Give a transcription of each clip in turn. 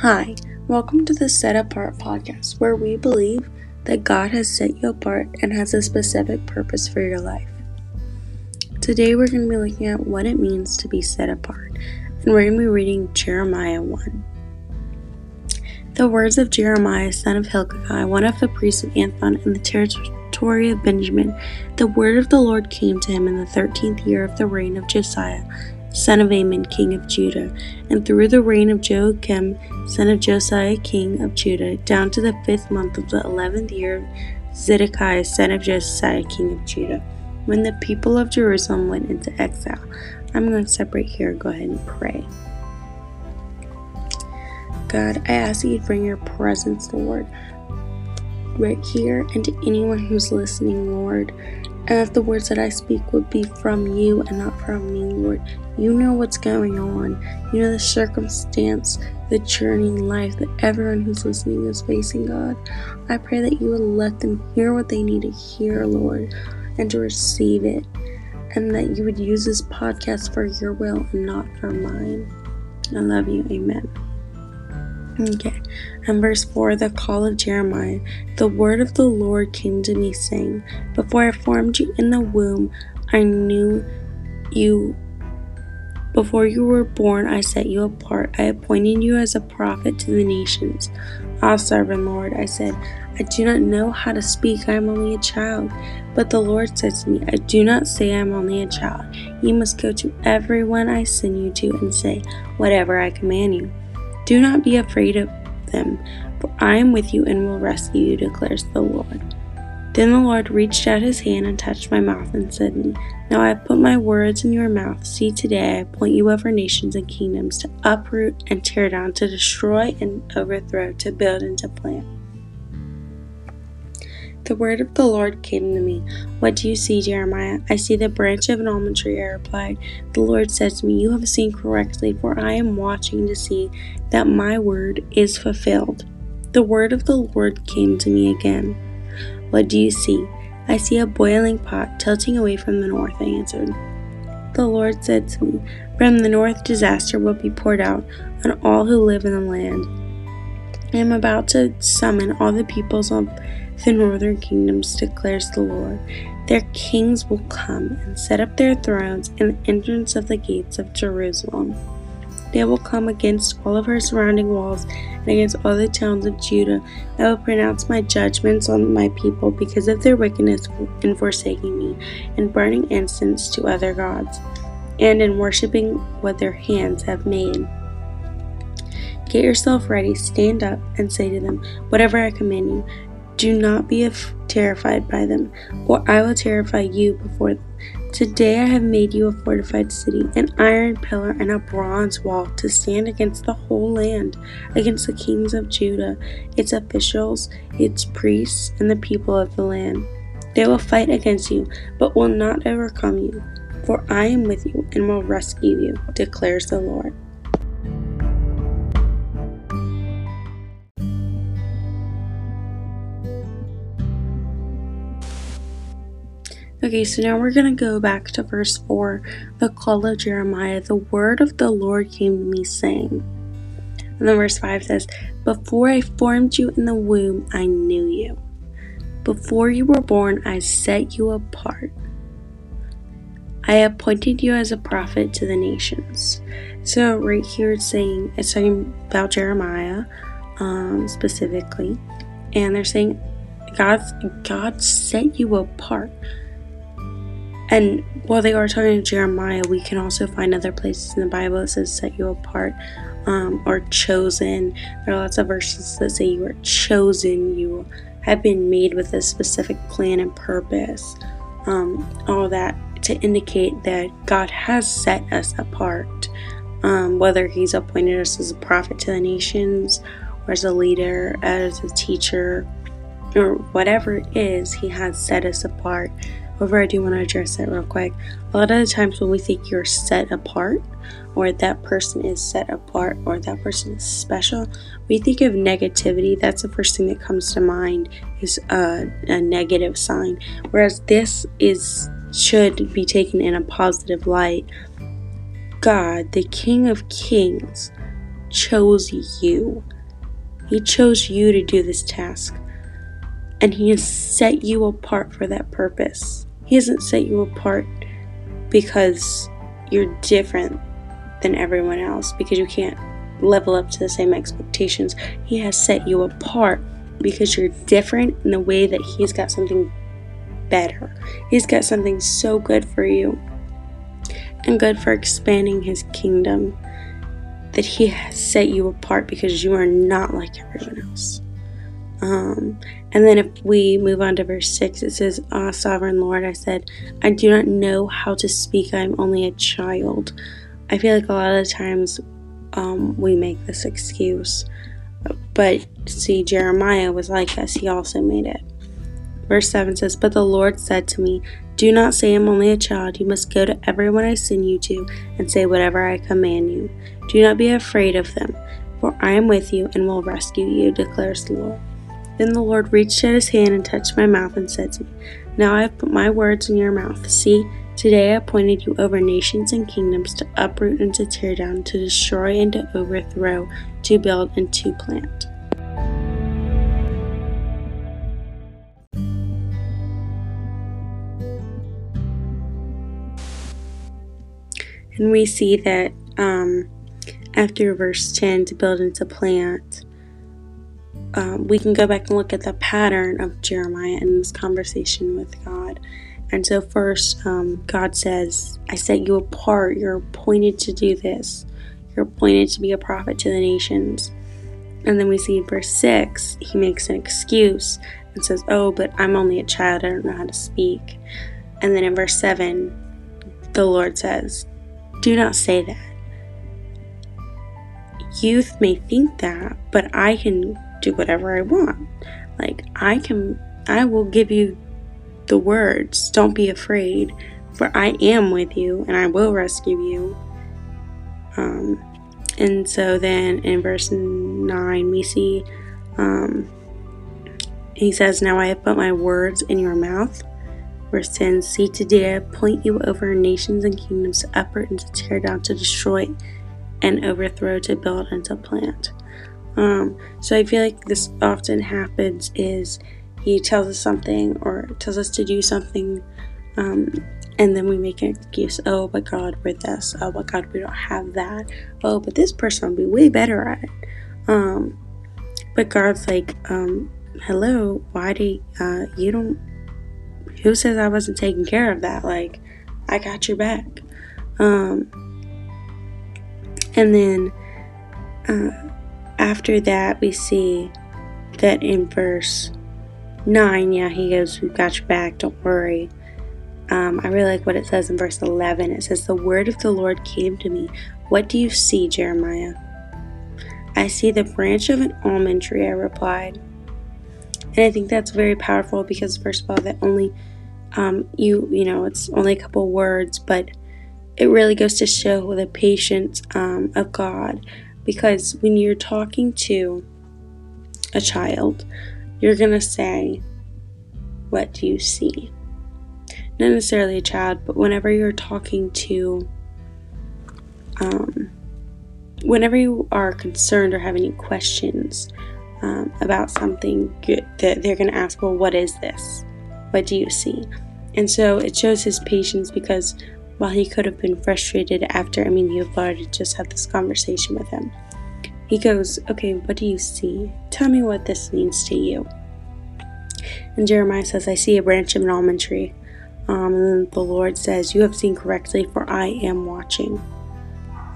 Hi, welcome to the Set Apart podcast, where we believe that God has set you apart and has a specific purpose for your life. Today, we're going to be looking at what it means to be set apart, and we're going to be reading Jeremiah 1. The words of Jeremiah, son of Hilkiah, one of the priests of Anathoth in the territory of Benjamin, the word of the Lord came to him in the thirteenth year of the reign of Josiah son of Amon, king of Judah, and through the reign of Jehoiakim, son of Josiah, king of Judah, down to the fifth month of the eleventh year of Zedekiah, son of Josiah, king of Judah, when the people of Jerusalem went into exile. I'm going to separate here go ahead and pray. God, I ask that you bring your presence, Lord, right here and to anyone who's listening, Lord and that the words that I speak would be from you and not from me, Lord. You know what's going on. You know the circumstance, the journey in life that everyone who's listening is facing, God. I pray that you would let them hear what they need to hear, Lord, and to receive it. And that you would use this podcast for your will and not for mine. I love you. Amen. Okay. And verse 4 The call of Jeremiah. The word of the Lord came to me, saying, Before I formed you in the womb, I knew you. Before you were born, I set you apart. I appointed you as a prophet to the nations. Ah, servant Lord, I said, I do not know how to speak. I am only a child. But the Lord said to me, I do not say I am only a child. You must go to everyone I send you to and say whatever I command you. Do not be afraid of them, for I am with you and will rescue you, declares the Lord. Then the Lord reached out his hand and touched my mouth and said Now I have put my words in your mouth. See, today I appoint you over nations and kingdoms to uproot and tear down, to destroy and overthrow, to build and to plant. The word of the Lord came to me. What do you see, Jeremiah? I see the branch of an almond tree, I replied. The Lord said to me, You have seen correctly, for I am watching to see that my word is fulfilled. The word of the Lord came to me again. What do you see? I see a boiling pot tilting away from the north, I answered. The Lord said to me, From the north, disaster will be poured out on all who live in the land. I am about to summon all the peoples of the northern kingdoms, declares the Lord. Their kings will come and set up their thrones in the entrance of the gates of Jerusalem. They will come against all of her surrounding walls and against all the towns of Judah. I will pronounce my judgments on my people because of their wickedness in forsaking me, and burning incense to other gods, and in worshiping what their hands have made. Get yourself ready, stand up, and say to them, Whatever I command you, do not be terrified by them, or I will terrify you before them. Today I have made you a fortified city, an iron pillar and a bronze wall to stand against the whole land, against the kings of Judah, its officials, its priests, and the people of the land. They will fight against you, but will not overcome you, for I am with you and will rescue you, declares the Lord. Okay, so now we're going to go back to verse 4, the call of Jeremiah. The word of the Lord came to me, saying, and then verse 5 says, Before I formed you in the womb, I knew you. Before you were born, I set you apart. I appointed you as a prophet to the nations. So, right here it's saying, it's talking about Jeremiah um, specifically, and they're saying, God, God set you apart. And while they are talking to Jeremiah, we can also find other places in the Bible that says set you apart um, or chosen. There are lots of verses that say you are chosen, you have been made with a specific plan and purpose. Um, all that to indicate that God has set us apart. Um, whether He's appointed us as a prophet to the nations, or as a leader, as a teacher, or whatever it is, He has set us apart However, I do want to address that real quick. A lot of the times when we think you're set apart, or that person is set apart, or that person is special, we think of negativity. That's the first thing that comes to mind is a, a negative sign. Whereas this is should be taken in a positive light. God, the King of Kings, chose you. He chose you to do this task. And He has set you apart for that purpose. He hasn't set you apart because you're different than everyone else, because you can't level up to the same expectations. He has set you apart because you're different in the way that He's got something better. He's got something so good for you and good for expanding His kingdom that He has set you apart because you are not like everyone else. Um, and then if we move on to verse 6, it says, Ah, sovereign Lord, I said, I do not know how to speak. I am only a child. I feel like a lot of times um, we make this excuse. But see, Jeremiah was like us, he also made it. Verse 7 says, But the Lord said to me, Do not say I'm only a child. You must go to everyone I send you to and say whatever I command you. Do not be afraid of them, for I am with you and will rescue you, declares the Lord. Then the Lord reached out his hand and touched my mouth and said to me, Now I have put my words in your mouth. See, today I appointed you over nations and kingdoms to uproot and to tear down, to destroy and to overthrow, to build and to plant. And we see that um, after verse 10, to build and to plant, um, we can go back and look at the pattern of Jeremiah in this conversation with God. And so, first, um, God says, I set you apart. You're appointed to do this. You're appointed to be a prophet to the nations. And then we see in verse 6, he makes an excuse and says, Oh, but I'm only a child. I don't know how to speak. And then in verse 7, the Lord says, do not say that. Youth may think that, but I can do whatever I want. Like, I can, I will give you the words. Don't be afraid, for I am with you and I will rescue you. Um, and so then in verse 9, we see um, he says, Now I have put my words in your mouth Verse 10 See today I point you over nations and kingdoms to uproot and to tear down, to destroy and overthrow, to build and to plant. Um, so I feel like this often happens is he tells us something or tells us to do something, um, and then we make an excuse. Oh, but God, we're this. Oh, but God, we don't have that. Oh, but this person will be way better at it. Um, but God's like, um, hello, why do uh, you don't who says I wasn't taking care of that? Like, I got your back. Um, and then uh, after that, we see that in verse 9, yeah, he goes, We've got your back, don't worry. Um, I really like what it says in verse 11. It says, The word of the Lord came to me. What do you see, Jeremiah? I see the branch of an almond tree, I replied. And I think that's very powerful because, first of all, that only um, you, you know, it's only a couple words, but it really goes to show the patience um, of God. Because when you're talking to a child, you're going to say, What do you see? Not necessarily a child, but whenever you're talking to, um, whenever you are concerned or have any questions, um, about something that they're going to ask, well, what is this? What do you see? And so it shows his patience because while he could have been frustrated after, I mean, you've already just had this conversation with him, he goes, Okay, what do you see? Tell me what this means to you. And Jeremiah says, I see a branch of an almond tree. Um, and the Lord says, You have seen correctly, for I am watching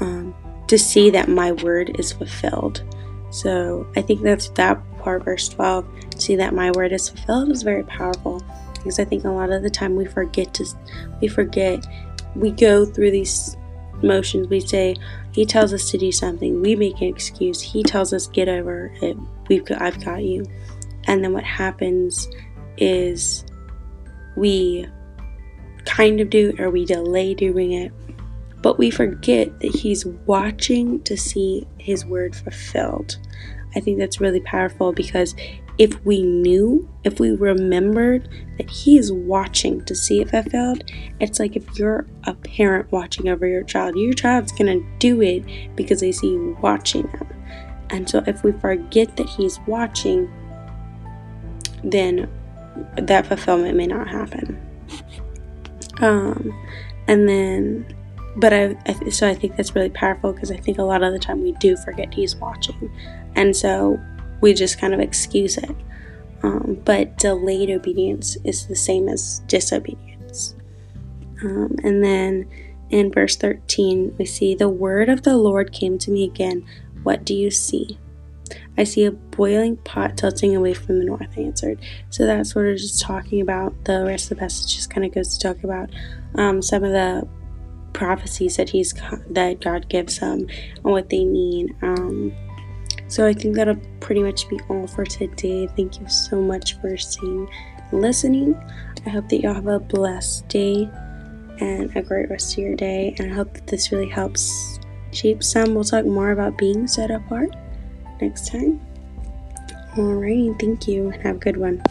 um, to see that my word is fulfilled. So I think that's that part, verse 12. See that my word is fulfilled is very powerful because I think a lot of the time we forget to, we forget, we go through these motions. We say, He tells us to do something, we make an excuse. He tells us, Get over it. We've got, I've got you. And then what happens is we kind of do or we delay doing it but we forget that He's watching to see His word fulfilled. I think that's really powerful because if we knew, if we remembered that He is watching to see if I failed, it's like if you're a parent watching over your child, your child's gonna do it because they see you watching them. And so if we forget that He's watching, then that fulfillment may not happen. Um, and then, but I, I so I think that's really powerful because I think a lot of the time we do forget He's watching, and so we just kind of excuse it. Um, but delayed obedience is the same as disobedience. Um, and then in verse 13, we see the word of the Lord came to me again. What do you see? I see a boiling pot tilting away from the north, I answered. So that's sort of just talking about the rest of the passage, just kind of goes to talk about um, some of the prophecies that he's that God gives him and what they mean. Um, so I think that'll pretty much be all for today. Thank you so much for seeing, listening. I hope that y'all have a blessed day and a great rest of your day. And I hope that this really helps shape some. We'll talk more about being set apart next time. Alrighty, thank you and have a good one.